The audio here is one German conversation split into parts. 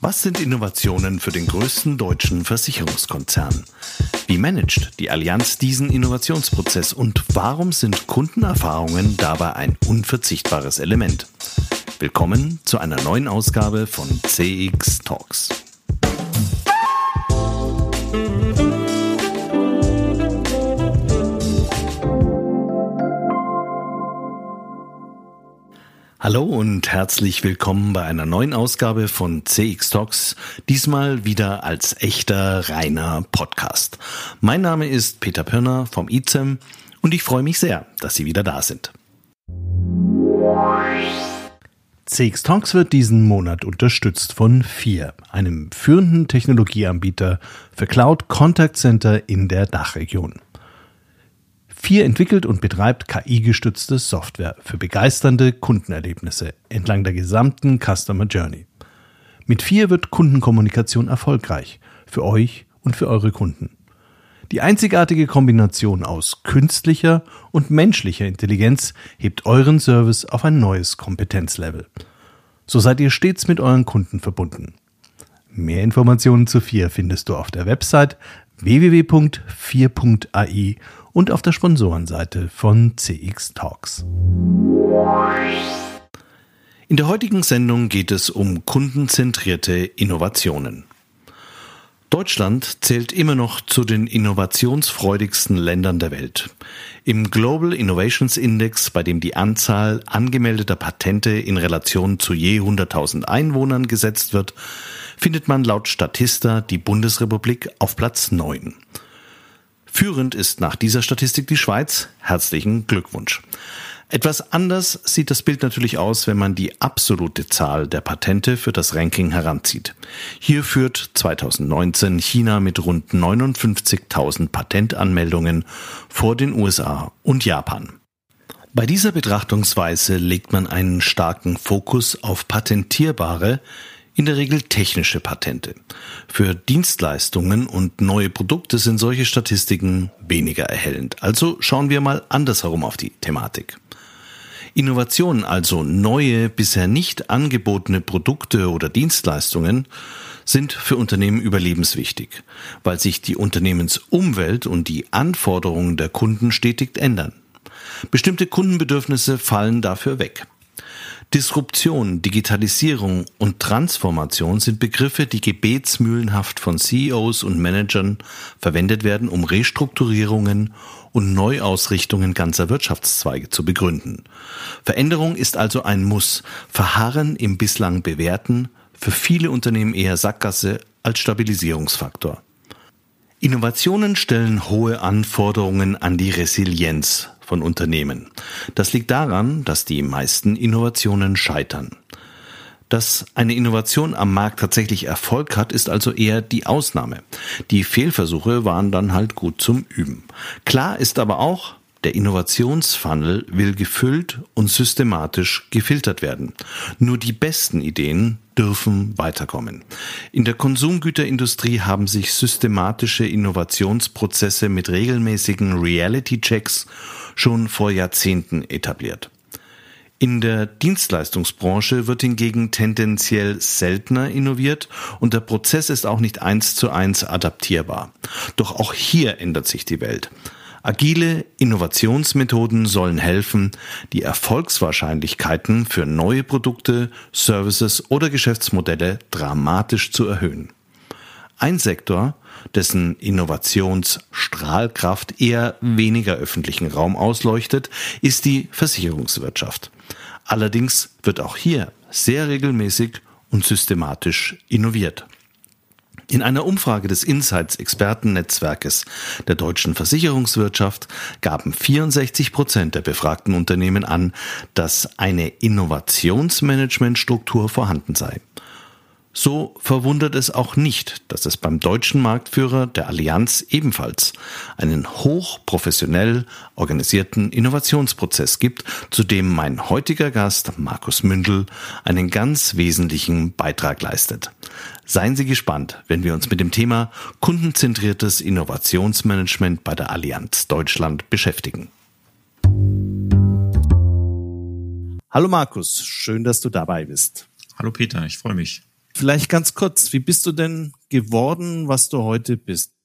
Was sind Innovationen für den größten deutschen Versicherungskonzern? Wie managt die Allianz diesen Innovationsprozess und warum sind Kundenerfahrungen dabei ein unverzichtbares Element? Willkommen zu einer neuen Ausgabe von CX Talks. Hallo und herzlich willkommen bei einer neuen Ausgabe von CX Talks, diesmal wieder als echter reiner Podcast. Mein Name ist Peter Pirner vom ICEM und ich freue mich sehr, dass Sie wieder da sind. CX Talks wird diesen Monat unterstützt von FIR, einem führenden Technologieanbieter für Cloud Contact Center in der Dachregion. Vier entwickelt und betreibt KI-gestützte Software für begeisternde Kundenerlebnisse entlang der gesamten Customer Journey. Mit vier wird Kundenkommunikation erfolgreich für euch und für eure Kunden. Die einzigartige Kombination aus künstlicher und menschlicher Intelligenz hebt euren Service auf ein neues Kompetenzlevel. So seid ihr stets mit euren Kunden verbunden. Mehr Informationen zu 4 findest du auf der Website www.4.ai und auf der Sponsorenseite von CX Talks. In der heutigen Sendung geht es um kundenzentrierte Innovationen. Deutschland zählt immer noch zu den innovationsfreudigsten Ländern der Welt. Im Global Innovations Index, bei dem die Anzahl angemeldeter Patente in Relation zu je 100.000 Einwohnern gesetzt wird, findet man laut Statista die Bundesrepublik auf Platz 9. Führend ist nach dieser Statistik die Schweiz. Herzlichen Glückwunsch. Etwas anders sieht das Bild natürlich aus, wenn man die absolute Zahl der Patente für das Ranking heranzieht. Hier führt 2019 China mit rund 59.000 Patentanmeldungen vor den USA und Japan. Bei dieser Betrachtungsweise legt man einen starken Fokus auf patentierbare, in der Regel technische Patente. Für Dienstleistungen und neue Produkte sind solche Statistiken weniger erhellend. Also schauen wir mal andersherum auf die Thematik. Innovationen, also neue, bisher nicht angebotene Produkte oder Dienstleistungen, sind für Unternehmen überlebenswichtig, weil sich die Unternehmensumwelt und die Anforderungen der Kunden stetig ändern. Bestimmte Kundenbedürfnisse fallen dafür weg. Disruption, Digitalisierung und Transformation sind Begriffe, die gebetsmühlenhaft von CEOs und Managern verwendet werden, um Restrukturierungen und Neuausrichtungen ganzer Wirtschaftszweige zu begründen. Veränderung ist also ein Muss. Verharren im bislang Bewährten für viele Unternehmen eher Sackgasse als Stabilisierungsfaktor. Innovationen stellen hohe Anforderungen an die Resilienz von Unternehmen. Das liegt daran, dass die meisten Innovationen scheitern. Dass eine Innovation am Markt tatsächlich Erfolg hat, ist also eher die Ausnahme. Die Fehlversuche waren dann halt gut zum Üben. Klar ist aber auch, der Innovationsfunnel will gefüllt und systematisch gefiltert werden. Nur die besten Ideen dürfen weiterkommen. In der Konsumgüterindustrie haben sich systematische Innovationsprozesse mit regelmäßigen Reality-Checks schon vor Jahrzehnten etabliert. In der Dienstleistungsbranche wird hingegen tendenziell seltener innoviert und der Prozess ist auch nicht eins zu eins adaptierbar. Doch auch hier ändert sich die Welt. Agile Innovationsmethoden sollen helfen, die Erfolgswahrscheinlichkeiten für neue Produkte, Services oder Geschäftsmodelle dramatisch zu erhöhen. Ein Sektor, dessen Innovationsstrahlkraft eher weniger öffentlichen Raum ausleuchtet, ist die Versicherungswirtschaft. Allerdings wird auch hier sehr regelmäßig und systematisch innoviert. In einer Umfrage des Insights-Expertennetzwerkes der deutschen Versicherungswirtschaft gaben 64 Prozent der befragten Unternehmen an, dass eine Innovationsmanagementstruktur vorhanden sei. So verwundert es auch nicht, dass es beim deutschen Marktführer der Allianz ebenfalls einen hochprofessionell organisierten Innovationsprozess gibt, zu dem mein heutiger Gast Markus Mündel einen ganz wesentlichen Beitrag leistet. Seien Sie gespannt, wenn wir uns mit dem Thema kundenzentriertes Innovationsmanagement bei der Allianz Deutschland beschäftigen. Hallo Markus, schön, dass du dabei bist. Hallo Peter, ich freue mich. Vielleicht ganz kurz, wie bist du denn geworden, was du heute bist?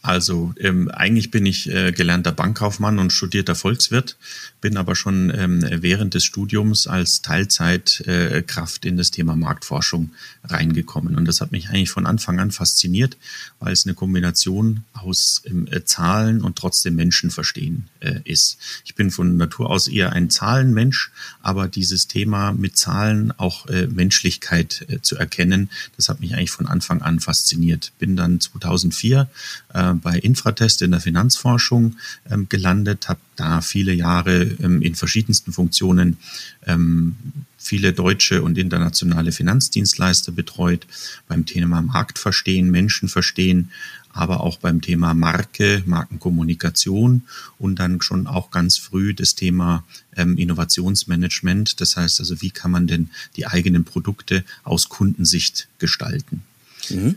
Also ähm, eigentlich bin ich äh, gelernter Bankkaufmann und studierter Volkswirt, bin aber schon ähm, während des Studiums als Teilzeitkraft äh, in das Thema Marktforschung reingekommen. Und das hat mich eigentlich von Anfang an fasziniert, weil es eine Kombination aus ähm, äh, Zahlen und trotzdem Menschen verstehen äh, ist. Ich bin von Natur aus eher ein Zahlenmensch, aber dieses Thema mit Zahlen auch äh, Menschlichkeit äh, zu erkennen, das hat mich eigentlich von Anfang an fasziniert. Bin dann 2004 äh, bei Infratest in der Finanzforschung ähm, gelandet, habe da viele Jahre ähm, in verschiedensten Funktionen ähm, viele deutsche und internationale Finanzdienstleister betreut, beim Thema Markt verstehen, Menschen verstehen, aber auch beim Thema Marke, Markenkommunikation und dann schon auch ganz früh das Thema ähm, Innovationsmanagement. Das heißt also, wie kann man denn die eigenen Produkte aus Kundensicht gestalten? Mhm.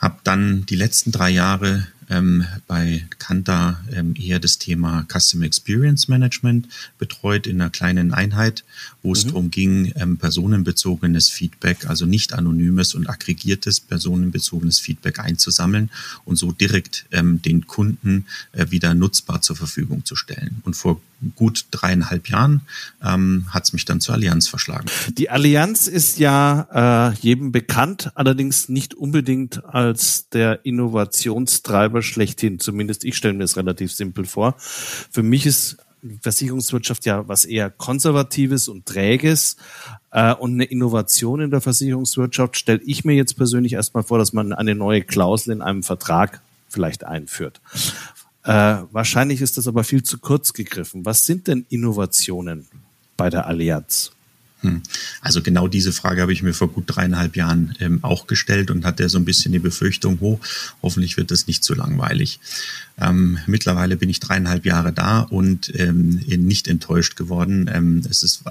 Habe dann die letzten drei Jahre ähm, bei Kanta ähm, eher das Thema Customer Experience Management betreut in einer kleinen Einheit, wo es mhm. darum ging, ähm, personenbezogenes Feedback, also nicht anonymes und aggregiertes personenbezogenes Feedback einzusammeln und so direkt ähm, den Kunden äh, wieder nutzbar zur Verfügung zu stellen. Und vor gut dreieinhalb Jahren ähm, hat es mich dann zur Allianz verschlagen. Die Allianz ist ja äh, jedem bekannt, allerdings nicht unbedingt als der Innovationstreiber schlechthin. Zumindest ich stelle mir das relativ simpel vor. Für mich ist Versicherungswirtschaft ja was eher Konservatives und Träges. Äh, und eine Innovation in der Versicherungswirtschaft stelle ich mir jetzt persönlich erstmal vor, dass man eine neue Klausel in einem Vertrag vielleicht einführt. Äh, wahrscheinlich ist das aber viel zu kurz gegriffen. Was sind denn Innovationen bei der Allianz? Hm. Also genau diese Frage habe ich mir vor gut dreieinhalb Jahren ähm, auch gestellt und hatte so ein bisschen die Befürchtung, oh, hoffentlich wird das nicht zu langweilig. Ähm, mittlerweile bin ich dreieinhalb Jahre da und ähm, nicht enttäuscht geworden. Ähm, es ist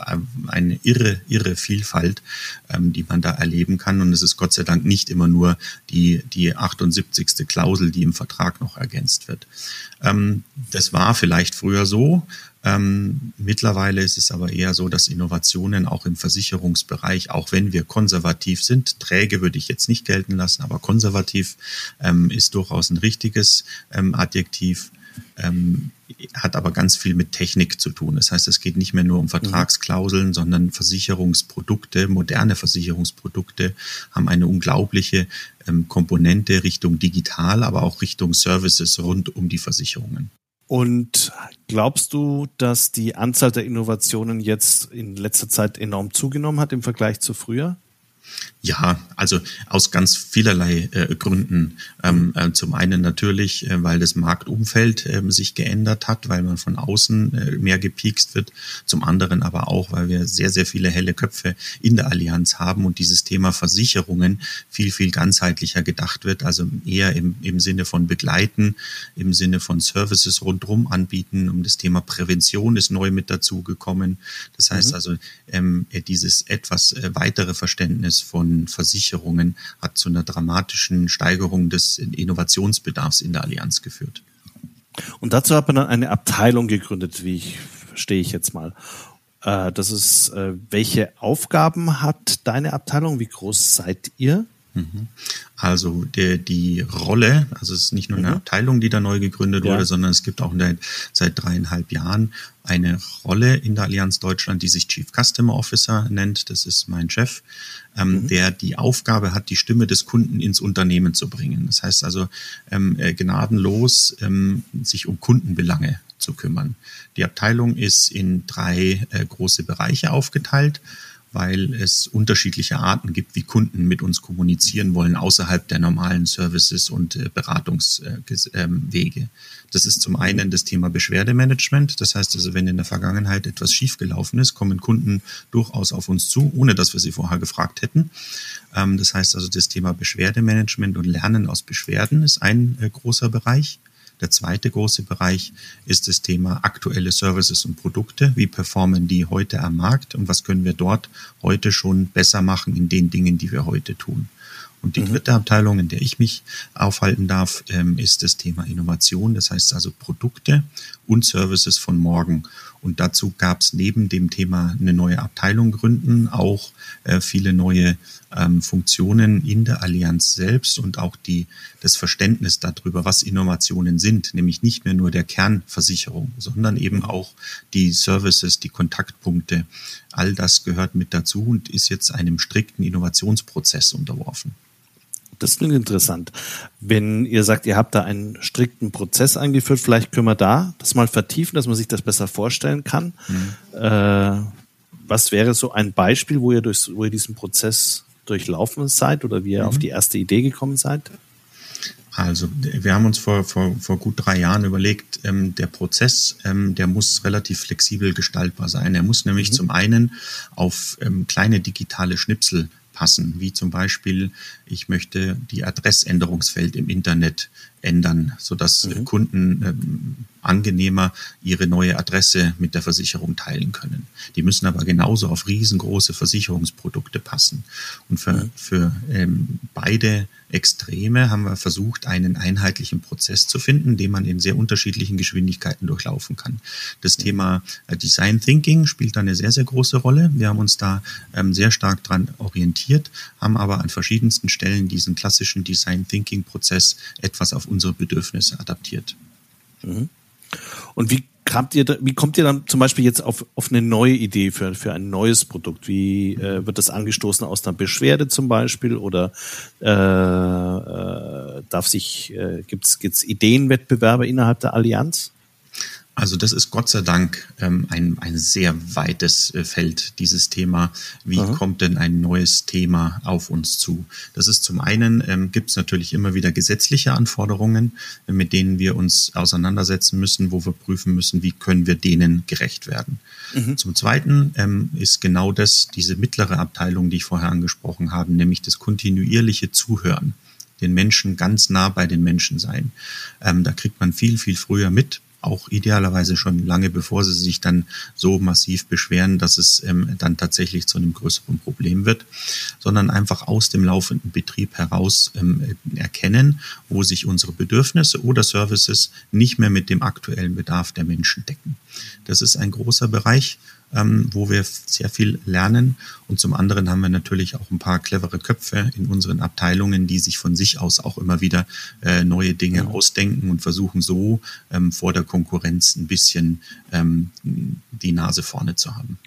eine irre, irre Vielfalt, ähm, die man da erleben kann und es ist Gott sei Dank nicht immer nur die, die 78. Klausel, die im Vertrag noch ergänzt wird. Ähm, das war vielleicht früher so, ähm, mittlerweile ist es aber eher so, dass Innovationen auch im Versicherungsbereich, auch wenn wir konservativ sind, träge würde ich jetzt nicht gelten lassen, aber konservativ ähm, ist durchaus ein richtiges ähm, Adjektiv, ähm, hat aber ganz viel mit Technik zu tun. Das heißt, es geht nicht mehr nur um mhm. Vertragsklauseln, sondern Versicherungsprodukte, moderne Versicherungsprodukte haben eine unglaubliche ähm, Komponente Richtung digital, aber auch Richtung Services rund um die Versicherungen. Und glaubst du, dass die Anzahl der Innovationen jetzt in letzter Zeit enorm zugenommen hat im Vergleich zu früher? Ja, also aus ganz vielerlei äh, Gründen. Ähm, äh, zum einen natürlich, äh, weil das Marktumfeld äh, sich geändert hat, weil man von außen äh, mehr gepiekst wird. Zum anderen aber auch, weil wir sehr, sehr viele helle Köpfe in der Allianz haben und dieses Thema Versicherungen viel, viel ganzheitlicher gedacht wird. Also eher im, im Sinne von begleiten, im Sinne von Services rundherum anbieten. Um das Thema Prävention ist neu mit dazu gekommen. Das heißt mhm. also, ähm, dieses etwas äh, weitere Verständnis von von Versicherungen hat zu einer dramatischen Steigerung des Innovationsbedarfs in der Allianz geführt. Und dazu hat man dann eine Abteilung gegründet, wie ich verstehe ich jetzt mal. Äh, das ist, äh, welche Aufgaben hat deine Abteilung? Wie groß seid ihr? Mhm. Also der, die Rolle, also es ist nicht nur eine mhm. Abteilung, die da neu gegründet ja. wurde, sondern es gibt auch seit dreieinhalb Jahren eine Rolle in der Allianz Deutschland, die sich Chief Customer Officer nennt. Das ist mein Chef, ähm, mhm. der die Aufgabe hat, die Stimme des Kunden ins Unternehmen zu bringen. Das heißt also ähm, äh, gnadenlos ähm, sich um Kundenbelange zu kümmern. Die Abteilung ist in drei äh, große Bereiche aufgeteilt weil es unterschiedliche Arten gibt, wie Kunden mit uns kommunizieren wollen, außerhalb der normalen Services und äh, Beratungswege. Ähm, das ist zum einen das Thema Beschwerdemanagement. Das heißt also, wenn in der Vergangenheit etwas schiefgelaufen ist, kommen Kunden durchaus auf uns zu, ohne dass wir sie vorher gefragt hätten. Ähm, das heißt also, das Thema Beschwerdemanagement und Lernen aus Beschwerden ist ein äh, großer Bereich. Der zweite große Bereich ist das Thema aktuelle Services und Produkte. Wie performen die heute am Markt und was können wir dort heute schon besser machen in den Dingen, die wir heute tun? Und die mhm. dritte Abteilung, in der ich mich aufhalten darf, ähm, ist das Thema Innovation. Das heißt also Produkte und Services von morgen. Und dazu gab es neben dem Thema eine neue Abteilung gründen auch äh, viele neue ähm, Funktionen in der Allianz selbst und auch die, das Verständnis darüber, was Innovationen sind, nämlich nicht mehr nur der Kernversicherung, sondern eben auch die Services, die Kontaktpunkte. All das gehört mit dazu und ist jetzt einem strikten Innovationsprozess unterworfen. Das klingt interessant. Wenn ihr sagt, ihr habt da einen strikten Prozess eingeführt, vielleicht können wir da das mal vertiefen, dass man sich das besser vorstellen kann. Mhm. Äh, was wäre so ein Beispiel, wo ihr, durch, wo ihr diesen Prozess durchlaufen seid oder wie ihr mhm. auf die erste Idee gekommen seid? Also wir haben uns vor, vor, vor gut drei Jahren überlegt, ähm, der Prozess, ähm, der muss relativ flexibel gestaltbar sein. Er muss nämlich mhm. zum einen auf ähm, kleine digitale Schnipsel passen, wie zum Beispiel, ich möchte die Adressänderungsfeld im Internet ändern, sodass mhm. Kunden ähm, angenehmer ihre neue Adresse mit der Versicherung teilen können. Die müssen aber genauso auf riesengroße Versicherungsprodukte passen. Und für, mhm. für ähm, beide Extreme haben wir versucht, einen einheitlichen Prozess zu finden, den man in sehr unterschiedlichen Geschwindigkeiten durchlaufen kann. Das mhm. Thema äh, Design Thinking spielt da eine sehr, sehr große Rolle. Wir haben uns da ähm, sehr stark dran orientiert, haben aber an verschiedensten Stellen diesen klassischen Design Thinking Prozess etwas auf unsere Bedürfnisse adaptiert. Mhm. Und wie kommt ihr, wie kommt ihr dann zum Beispiel jetzt auf, auf eine neue Idee für, für ein neues Produkt? Wie äh, wird das angestoßen aus einer Beschwerde zum Beispiel oder äh, äh, darf sich äh, gibt's gibt's Ideenwettbewerbe innerhalb der Allianz? Also das ist Gott sei Dank ähm, ein, ein sehr weites äh, Feld, dieses Thema. Wie Aha. kommt denn ein neues Thema auf uns zu? Das ist zum einen, ähm, gibt es natürlich immer wieder gesetzliche Anforderungen, äh, mit denen wir uns auseinandersetzen müssen, wo wir prüfen müssen, wie können wir denen gerecht werden. Mhm. Zum Zweiten ähm, ist genau das, diese mittlere Abteilung, die ich vorher angesprochen habe, nämlich das kontinuierliche Zuhören den Menschen ganz nah bei den Menschen sein. Ähm, da kriegt man viel, viel früher mit, auch idealerweise schon lange bevor sie sich dann so massiv beschweren, dass es ähm, dann tatsächlich zu einem größeren Problem wird, sondern einfach aus dem laufenden Betrieb heraus ähm, erkennen, wo sich unsere Bedürfnisse oder Services nicht mehr mit dem aktuellen Bedarf der Menschen decken. Das ist ein großer Bereich ähm, wo wir sehr viel lernen. Und zum anderen haben wir natürlich auch ein paar clevere Köpfe in unseren Abteilungen, die sich von sich aus auch immer wieder äh, neue Dinge mhm. ausdenken und versuchen so ähm, vor der Konkurrenz ein bisschen ähm, die Nase vorne zu haben.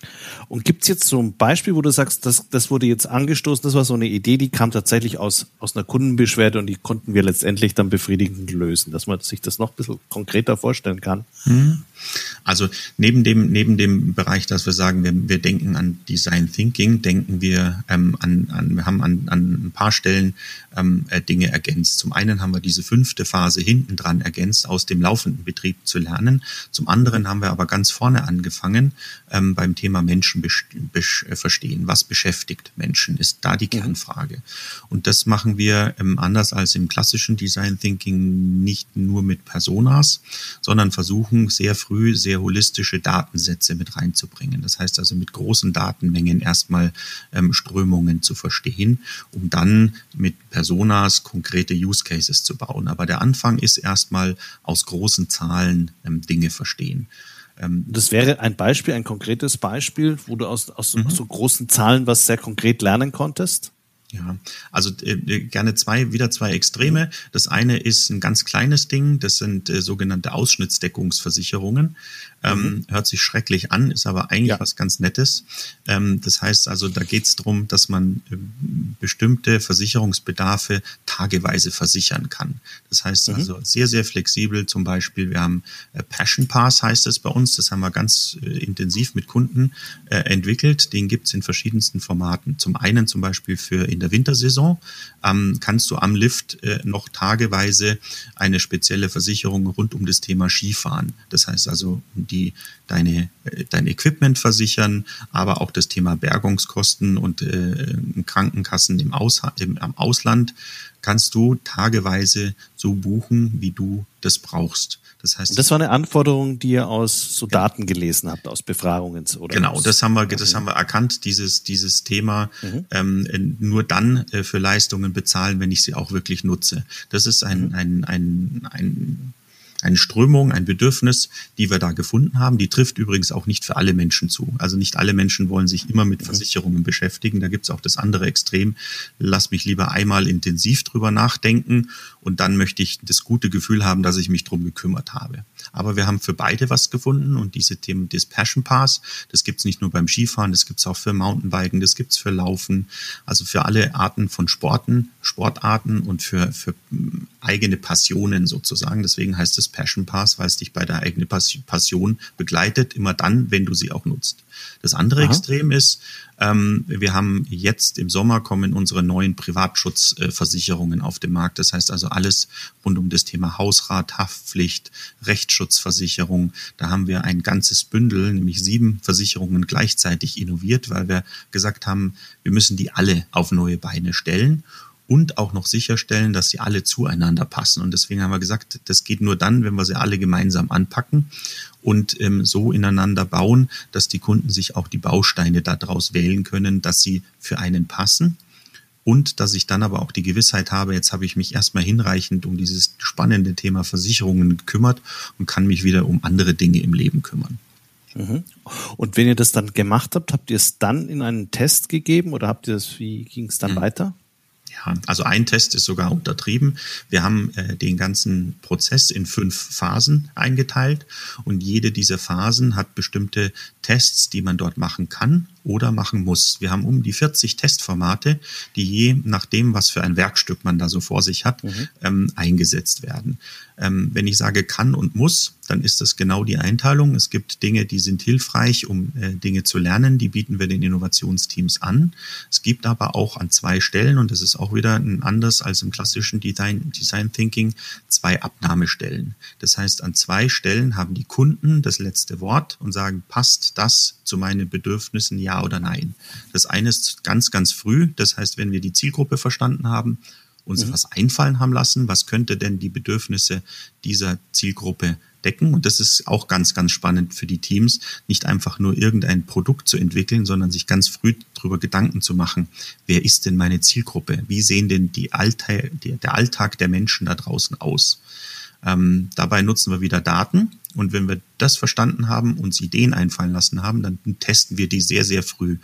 Und gibt's jetzt so ein Beispiel, wo du sagst, das, das wurde jetzt angestoßen, das war so eine Idee, die kam tatsächlich aus, aus einer Kundenbeschwerde und die konnten wir letztendlich dann befriedigend lösen, dass man sich das noch ein bisschen konkreter vorstellen kann? Mhm. Also neben dem, neben dem Bereich, dass wir sagen, wir, wir denken an Design Thinking, denken wir ähm, an, an, wir haben an, an ein paar Stellen ähm, äh, Dinge ergänzt. Zum einen haben wir diese fünfte Phase hinten dran ergänzt, aus dem laufenden Betrieb zu lernen. Zum anderen haben wir aber ganz vorne angefangen ähm, beim Thema Menschen äh, verstehen. Was beschäftigt Menschen, ist da die Kernfrage. Und das machen wir ähm, anders als im klassischen Design Thinking nicht nur mit Personas, sondern versuchen sehr früh sehr holistische Datensätze mit reinzubringen. Das heißt also mit großen Datenmengen erstmal ähm, Strömungen zu verstehen, um dann mit Personas konkrete Use Cases zu bauen. Aber der Anfang ist erstmal aus großen Zahlen ähm, Dinge verstehen. Ähm, das wäre ein Beispiel, ein konkretes Beispiel, wo du aus, aus, mhm. aus so großen Zahlen was sehr konkret lernen konntest? Ja, also äh, äh, gerne zwei, wieder zwei Extreme. Das eine ist ein ganz kleines Ding, das sind äh, sogenannte Ausschnittsdeckungsversicherungen. Ähm, mhm. Hört sich schrecklich an, ist aber eigentlich ja. was ganz Nettes. Ähm, das heißt also, da geht es darum, dass man äh, bestimmte Versicherungsbedarfe tageweise versichern kann. Das heißt mhm. also sehr, sehr flexibel. Zum Beispiel, wir haben äh, Passion Pass heißt es bei uns. Das haben wir ganz äh, intensiv mit Kunden entwickelt. Den gibt's in verschiedensten Formaten. Zum einen zum Beispiel für in der Wintersaison ähm, kannst du am Lift äh, noch tageweise eine spezielle Versicherung rund um das Thema Skifahren. Das heißt also, die deine, äh, dein Equipment versichern, aber auch das Thema Bergungskosten und äh, Krankenkassen im, Aus, im, am Ausland kannst du tageweise so buchen, wie du das brauchst. Das heißt, das war eine Anforderung, die ihr aus so Daten gelesen habt, aus Befragungen oder? Genau, das haben wir, das haben wir erkannt, dieses dieses Thema mhm. ähm, nur dann äh, für Leistungen bezahlen, wenn ich sie auch wirklich nutze. Das ist ein mhm. ein ein, ein eine Strömung, ein Bedürfnis, die wir da gefunden haben. Die trifft übrigens auch nicht für alle Menschen zu. Also nicht alle Menschen wollen sich immer mit. Versicherungen beschäftigen. Da gibt es auch das andere Extrem. Lass mich lieber einmal intensiv drüber nachdenken und dann möchte ich das gute Gefühl haben, dass ich mich drum gekümmert habe. Aber wir haben für beide was gefunden und diese Themen des Passion Pass, das gibt's nicht nur beim Skifahren, das gibt's auch für Mountainbiken, das gibt's für Laufen, also für alle Arten von Sporten, Sportarten und für, für eigene Passionen sozusagen. Deswegen heißt es Passion Pass, weil es dich bei der eigenen Passion begleitet, immer dann, wenn du sie auch nutzt. Das andere Aha. Extrem ist, ähm, wir haben jetzt im Sommer kommen unsere neuen Privatschutzversicherungen auf den Markt. Das heißt also alles rund um das Thema Hausrat, Haftpflicht, Rechtsschutzversicherung. Da haben wir ein ganzes Bündel, nämlich sieben Versicherungen gleichzeitig innoviert, weil wir gesagt haben, wir müssen die alle auf neue Beine stellen und auch noch sicherstellen, dass sie alle zueinander passen. Und deswegen haben wir gesagt, das geht nur dann, wenn wir sie alle gemeinsam anpacken und ähm, so ineinander bauen, dass die Kunden sich auch die Bausteine daraus wählen können, dass sie für einen passen. Und dass ich dann aber auch die Gewissheit habe, jetzt habe ich mich erstmal hinreichend um dieses spannende Thema Versicherungen gekümmert und kann mich wieder um andere Dinge im Leben kümmern. Mhm. Und wenn ihr das dann gemacht habt, habt ihr es dann in einen Test gegeben oder habt ihr das, wie ging es dann mhm. weiter? Ja, also ein Test ist sogar untertrieben. Wir haben äh, den ganzen Prozess in fünf Phasen eingeteilt und jede dieser Phasen hat bestimmte Tests, die man dort machen kann oder machen muss. Wir haben um die 40 Testformate, die je nachdem, was für ein Werkstück man da so vor sich hat, mhm. ähm, eingesetzt werden. Ähm, wenn ich sage kann und muss, dann ist das genau die Einteilung. Es gibt Dinge, die sind hilfreich, um äh, Dinge zu lernen. Die bieten wir den Innovationsteams an. Es gibt aber auch an zwei Stellen, und das ist auch wieder ein anders als im klassischen Design, Design Thinking, zwei Abnahmestellen. Das heißt, an zwei Stellen haben die Kunden das letzte Wort und sagen, passt das zu meinen Bedürfnissen, ja oder nein. Das eine ist ganz, ganz früh. Das heißt, wenn wir die Zielgruppe verstanden haben, uns mhm. was einfallen haben lassen, was könnte denn die Bedürfnisse dieser Zielgruppe decken. Und das ist auch ganz, ganz spannend für die Teams, nicht einfach nur irgendein Produkt zu entwickeln, sondern sich ganz früh darüber Gedanken zu machen, wer ist denn meine Zielgruppe? Wie sehen denn die Alltag, der Alltag der Menschen da draußen aus? Ähm, dabei nutzen wir wieder Daten. Und wenn wir das verstanden haben, uns Ideen einfallen lassen haben, dann testen wir die sehr, sehr früh.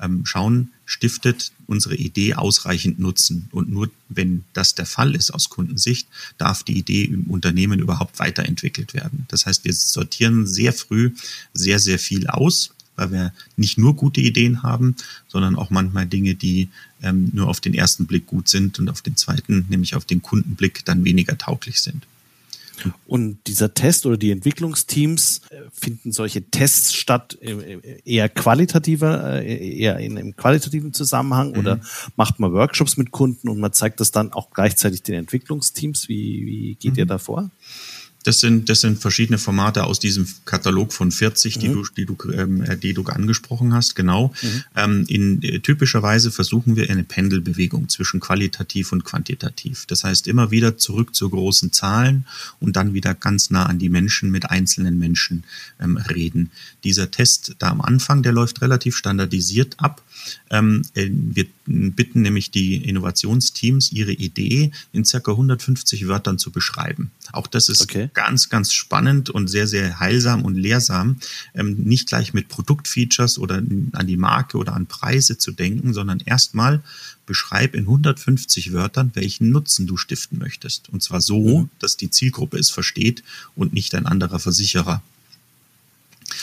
Ähm, schauen, stiftet unsere Idee ausreichend Nutzen. Und nur wenn das der Fall ist aus Kundensicht, darf die Idee im Unternehmen überhaupt weiterentwickelt werden. Das heißt, wir sortieren sehr früh sehr, sehr viel aus, weil wir nicht nur gute Ideen haben, sondern auch manchmal Dinge, die ähm, nur auf den ersten Blick gut sind und auf den zweiten, nämlich auf den Kundenblick, dann weniger tauglich sind. Und dieser Test oder die Entwicklungsteams äh, finden solche Tests statt eher qualitativer, äh, eher in einem qualitativen Zusammenhang mhm. oder macht man Workshops mit Kunden und man zeigt das dann auch gleichzeitig den Entwicklungsteams? Wie, wie geht mhm. ihr da vor? Das sind, das sind verschiedene Formate aus diesem Katalog von 40, mhm. die du, die du, ähm, äh, die du angesprochen hast, genau. Mhm. Ähm, in, äh, typischerweise versuchen wir eine Pendelbewegung zwischen qualitativ und quantitativ. Das heißt, immer wieder zurück zu großen Zahlen und dann wieder ganz nah an die Menschen mit einzelnen Menschen ähm, reden. Dieser Test da am Anfang, der läuft relativ standardisiert ab. Ähm, äh, wir bitten nämlich die Innovationsteams, ihre Idee in circa 150 Wörtern zu beschreiben. Auch das ist okay. ganz, ganz spannend und sehr, sehr heilsam und lehrsam. Ähm, nicht gleich mit Produktfeatures oder an die Marke oder an Preise zu denken, sondern erstmal beschreib in 150 Wörtern, welchen Nutzen du stiften möchtest. Und zwar so, mhm. dass die Zielgruppe es versteht und nicht ein anderer Versicherer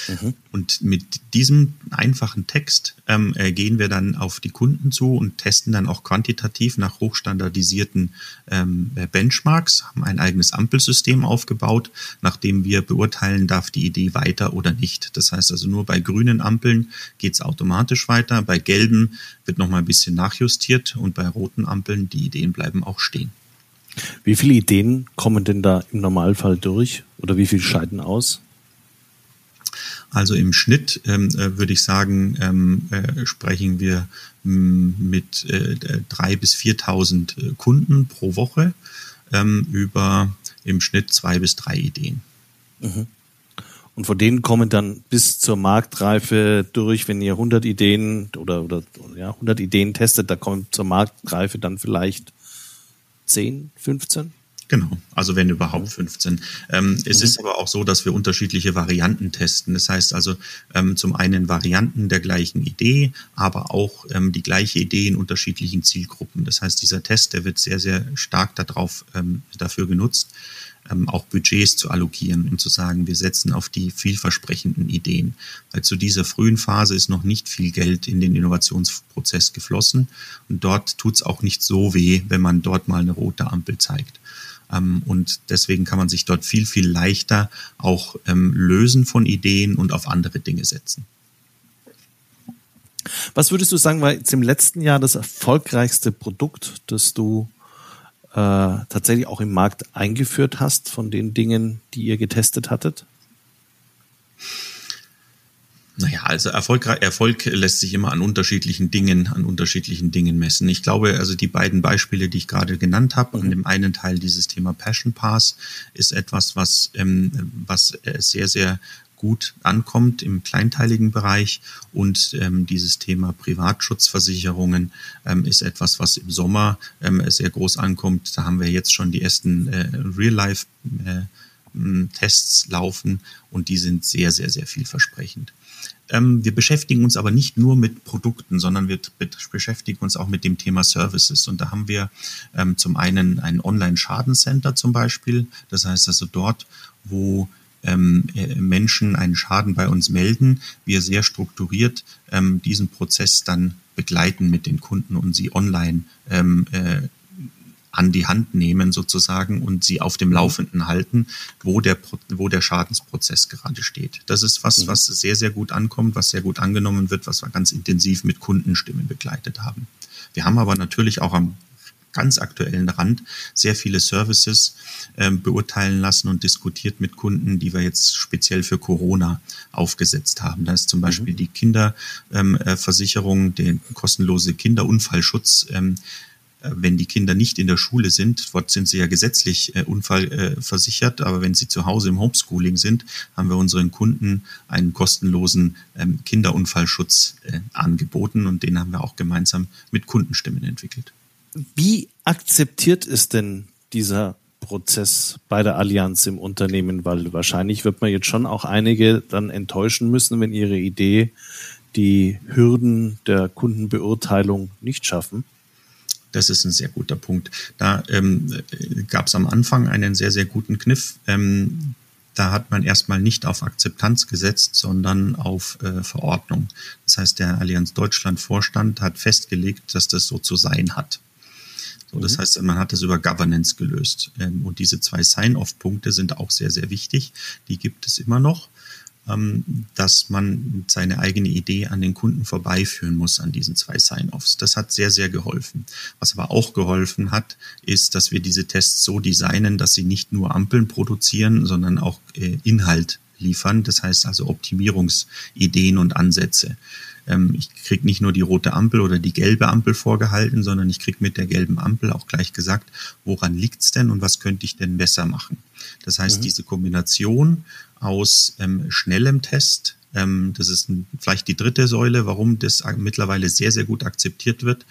Mhm. Und mit diesem einfachen Text ähm, äh, gehen wir dann auf die Kunden zu und testen dann auch quantitativ nach hochstandardisierten ähm, äh, Benchmarks, haben ein eigenes Ampelsystem aufgebaut, nachdem wir beurteilen, darf die Idee weiter oder nicht. Das heißt also nur bei grünen Ampeln geht es automatisch weiter, bei gelben wird nochmal ein bisschen nachjustiert und bei roten Ampeln, die Ideen bleiben auch stehen. Wie viele Ideen kommen denn da im Normalfall durch oder wie viele scheiden aus? Also im Schnitt ähm, äh, würde ich sagen, ähm, äh, sprechen wir ähm, mit äh, drei bis 4.000 äh, Kunden pro Woche ähm, über im Schnitt zwei bis drei Ideen. Mhm. Und von denen kommen dann bis zur Marktreife durch, wenn ihr 100 Ideen oder, oder ja, 100 Ideen testet, da kommen zur Marktreife dann vielleicht 10, 15? Genau, also wenn überhaupt 15. Ähm, es mhm. ist aber auch so, dass wir unterschiedliche Varianten testen. Das heißt also ähm, zum einen Varianten der gleichen Idee, aber auch ähm, die gleiche Idee in unterschiedlichen Zielgruppen. Das heißt, dieser Test, der wird sehr, sehr stark darauf, ähm, dafür genutzt, ähm, auch Budgets zu allokieren und zu sagen, wir setzen auf die vielversprechenden Ideen. Weil zu dieser frühen Phase ist noch nicht viel Geld in den Innovationsprozess geflossen und dort tut es auch nicht so weh, wenn man dort mal eine rote Ampel zeigt. Ähm, und deswegen kann man sich dort viel, viel leichter auch ähm, lösen von Ideen und auf andere Dinge setzen. Was würdest du sagen, war jetzt im letzten Jahr das erfolgreichste Produkt, das du äh, tatsächlich auch im Markt eingeführt hast von den Dingen, die ihr getestet hattet? Naja, also Erfolg, Erfolg lässt sich immer an unterschiedlichen Dingen, an unterschiedlichen Dingen messen. Ich glaube, also die beiden Beispiele, die ich gerade genannt habe, mhm. an dem einen Teil dieses Thema Passion Pass ist etwas, was, ähm, was sehr, sehr gut ankommt im kleinteiligen Bereich. Und ähm, dieses Thema Privatschutzversicherungen ähm, ist etwas, was im Sommer ähm, sehr groß ankommt. Da haben wir jetzt schon die ersten äh, Real-Life-Tests äh, laufen und die sind sehr, sehr, sehr vielversprechend. Ähm, wir beschäftigen uns aber nicht nur mit Produkten, sondern wir beschäftigen uns auch mit dem Thema Services. Und da haben wir ähm, zum einen ein Online-Schadencenter zum Beispiel. Das heißt also dort, wo ähm, äh, Menschen einen Schaden bei uns melden, wir sehr strukturiert diesen Prozess dann begleiten mit den Kunden und sie online äh, an die Hand nehmen sozusagen und sie auf dem mhm. Laufenden halten, wo der, wo der Schadensprozess gerade steht. Das ist was, mhm. was sehr, sehr gut ankommt, was sehr gut angenommen wird, was wir ganz intensiv mit Kundenstimmen begleitet haben. Wir haben aber natürlich auch am ganz aktuellen Rand sehr viele Services ähm, beurteilen lassen und diskutiert mit Kunden, die wir jetzt speziell für Corona aufgesetzt haben. Da ist zum mhm. Beispiel die Kinderversicherung, ähm, der kostenlose Kinderunfallschutz. Ähm, äh, wenn die Kinder nicht in der Schule sind, dort sind sie ja gesetzlich äh, unfallversichert, äh, aber wenn sie zu Hause im Homeschooling sind, haben wir unseren Kunden einen kostenlosen ähm, Kinderunfallschutz äh, angeboten und den haben wir auch gemeinsam mit Kundenstimmen entwickelt. Wie akzeptiert ist denn dieser Prozess bei der Allianz im Unternehmen? Weil wahrscheinlich wird man jetzt schon auch einige dann enttäuschen müssen, wenn ihre Idee die Hürden der Kundenbeurteilung nicht schaffen. Das ist ein sehr guter Punkt. Da ähm, gab es am Anfang einen sehr, sehr guten Kniff. Ähm, da hat man erstmal nicht auf Akzeptanz gesetzt, sondern auf äh, Verordnung. Das heißt, der Allianz Deutschland Vorstand hat festgelegt, dass das so zu sein hat. So, das mhm. heißt, man hat das über Governance gelöst. Ähm, und diese zwei Sign-off-Punkte sind auch sehr, sehr wichtig. Die gibt es immer noch, dass man seine eigene Idee an den Kunden vorbeiführen muss an diesen zwei Sign-offs. Das hat sehr, sehr geholfen. Was aber auch geholfen hat, ist, dass wir diese Tests so designen, dass sie nicht nur Ampeln produzieren, sondern auch äh, Inhalt liefern. Das heißt also Optimierungsideen und Ansätze. Ähm, ich kriege nicht nur die rote Ampel oder die gelbe Ampel vorgehalten, sondern ich kriege mit der gelben Ampel auch gleich gesagt, woran liegt's denn und was könnte ich denn besser machen. Das heißt, mhm. diese Kombination aus ähm, schnellem Test, das ist vielleicht die dritte Säule, warum das mittlerweile sehr, sehr gut akzeptiert wird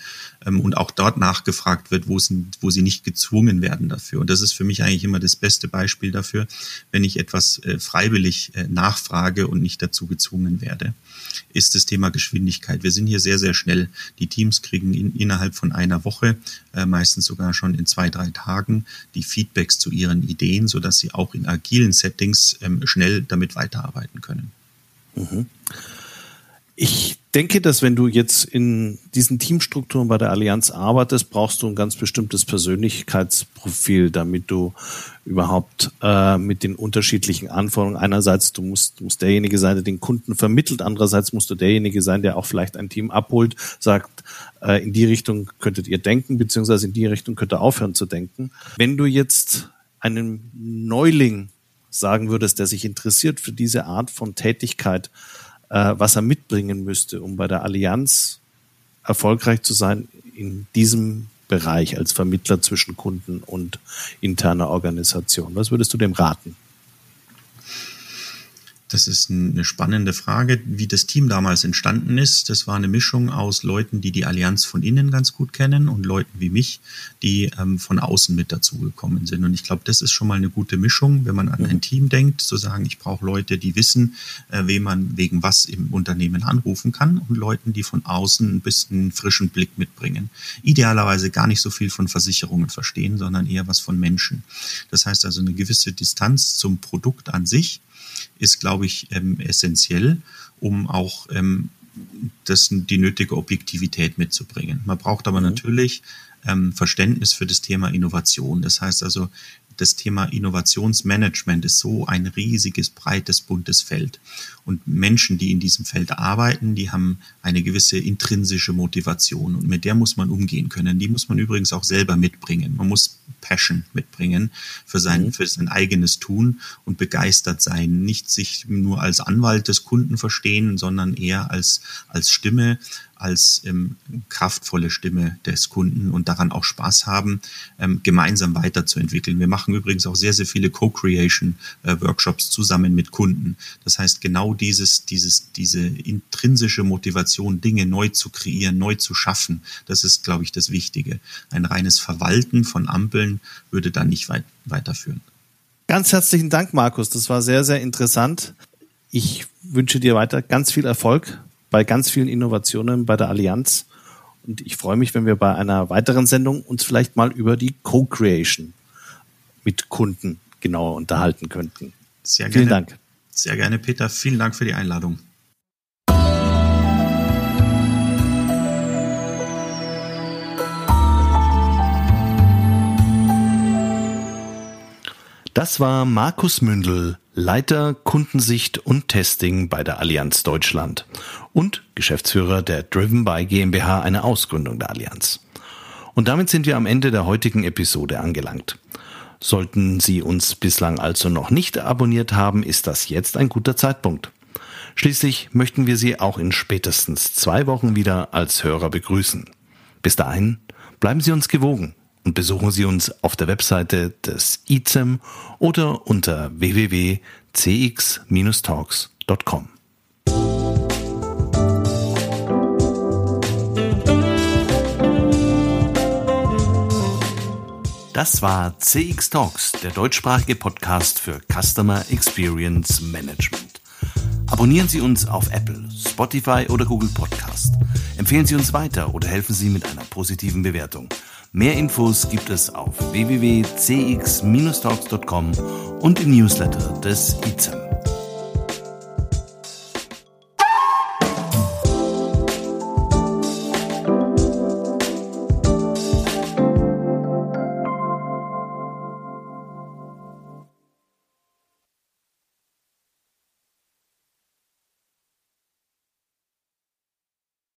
ähm, und auch dort nachgefragt wird, wo, es, wo sie nicht gezwungen werden dafür. Und das ist für mich eigentlich immer das beste Beispiel dafür, wenn ich etwas äh, freiwillig äh, nachfrage und nicht dazu gezwungen werde ist das Thema Geschwindigkeit. Wir sind hier sehr, sehr schnell. Die Teams kriegen in, innerhalb von einer Woche, äh, meistens sogar schon in zwei, drei Tagen, die Feedbacks zu ihren Ideen, sodass sie auch in agilen Settings ähm, schnell damit weiterarbeiten können. Ich denke, dass wenn du jetzt in diesen Teamstrukturen bei der Allianz arbeitest, brauchst du ein ganz bestimmtes Persönlichkeitsprofil, damit du überhaupt äh, mit den unterschiedlichen Anforderungen einerseits du musst, musst derjenige sein, der den Kunden vermittelt, andererseits musst du derjenige sein, der auch vielleicht ein Team abholt, sagt, äh, in die Richtung könntet ihr denken, beziehungsweise in die Richtung könnt ihr aufhören zu denken. Wenn du jetzt einen Neuling sagen würdest, der sich interessiert für diese Art von Tätigkeit, äh, was er mitbringen müsste, um bei der Allianz erfolgreich zu sein in diesem Bereich als Vermittler zwischen Kunden und interner Organisation? Was würdest du dem raten? Das ist eine spannende Frage, wie das Team damals entstanden ist. Das war eine Mischung aus Leuten, die die Allianz von innen ganz gut kennen und Leuten wie mich, die ähm, von außen mit dazugekommen sind. Und ich glaube, das ist schon mal eine gute Mischung, wenn man an ein mhm. Team denkt, zu sagen, ich brauche Leute, die wissen, äh, wen man wegen was im Unternehmen anrufen kann und Leuten, die von außen ein bisschen frischen Blick mitbringen. Idealerweise gar nicht so viel von Versicherungen verstehen, sondern eher was von Menschen. Das heißt also eine gewisse Distanz zum Produkt an sich ist, glaube ich, ähm, essentiell, um auch ähm, das, die nötige Objektivität mitzubringen. Man braucht aber mhm. natürlich ähm, Verständnis für das Thema Innovation. Das heißt also, das Thema Innovationsmanagement ist so ein riesiges, breites, buntes Feld. Und Menschen, die in diesem Feld arbeiten, die haben eine gewisse intrinsische Motivation und mit der muss man umgehen können. Die muss man übrigens auch selber mitbringen. Man muss Passion mitbringen für sein, mhm. für sein eigenes Tun und begeistert sein. Nicht sich nur als Anwalt des Kunden verstehen, sondern eher als, als Stimme, als ähm, kraftvolle Stimme des Kunden und daran auch Spaß haben, ähm, gemeinsam weiterzuentwickeln. Wir machen übrigens auch sehr, sehr viele Co-Creation-Workshops äh, zusammen mit Kunden. Das heißt, genau dieses, dieses, diese intrinsische Motivation, Dinge neu zu kreieren, neu zu schaffen, das ist, glaube ich, das Wichtige. Ein reines Verwalten von Ampeln würde da nicht weit, weiterführen. Ganz herzlichen Dank, Markus. Das war sehr, sehr interessant. Ich wünsche dir weiter ganz viel Erfolg bei ganz vielen Innovationen bei der Allianz. Und ich freue mich, wenn wir bei einer weiteren Sendung uns vielleicht mal über die Co-Creation mit Kunden genauer unterhalten könnten. Sehr gerne. Vielen Dank. Sehr gerne, Peter. Vielen Dank für die Einladung. Das war Markus Mündel, Leiter Kundensicht und Testing bei der Allianz Deutschland und Geschäftsführer der Driven by GmbH, eine Ausgründung der Allianz. Und damit sind wir am Ende der heutigen Episode angelangt. Sollten Sie uns bislang also noch nicht abonniert haben, ist das jetzt ein guter Zeitpunkt. Schließlich möchten wir Sie auch in spätestens zwei Wochen wieder als Hörer begrüßen. Bis dahin bleiben Sie uns gewogen und besuchen Sie uns auf der Webseite des ICEM oder unter www.cx-talks.com. Das war CX Talks, der deutschsprachige Podcast für Customer Experience Management. Abonnieren Sie uns auf Apple, Spotify oder Google Podcast. Empfehlen Sie uns weiter oder helfen Sie mit einer positiven Bewertung. Mehr Infos gibt es auf www.cx-talks.com und im Newsletter des ICEM.